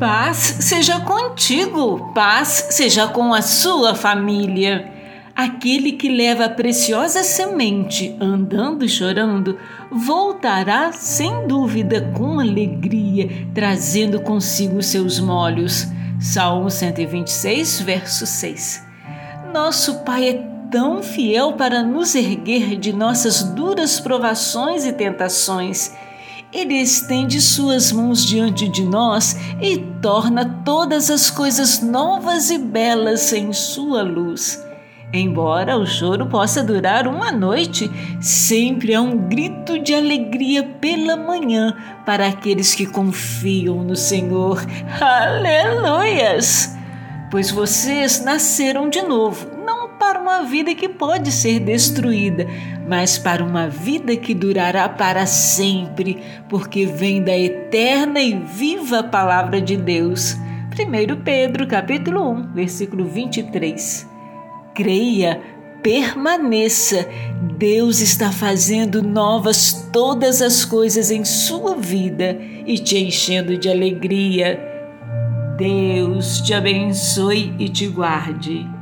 Paz seja contigo, paz seja com a sua família. Aquele que leva a preciosa semente andando e chorando, voltará sem dúvida com alegria, trazendo consigo seus molhos. Salmo 126, verso 6. Nosso Pai é tão fiel para nos erguer de nossas duras provações e tentações. Ele estende suas mãos diante de nós e torna todas as coisas novas e belas em sua luz. Embora o choro possa durar uma noite, sempre há um grito de alegria pela manhã para aqueles que confiam no Senhor. Aleluias! Pois vocês nasceram de novo, não para uma vida que pode ser destruída, mas para uma vida que durará para sempre, porque vem da eterna e viva palavra de Deus. 1 Pedro, capítulo 1, versículo 23 creia, permaneça. Deus está fazendo novas todas as coisas em sua vida e te enchendo de alegria. Deus te abençoe e te guarde.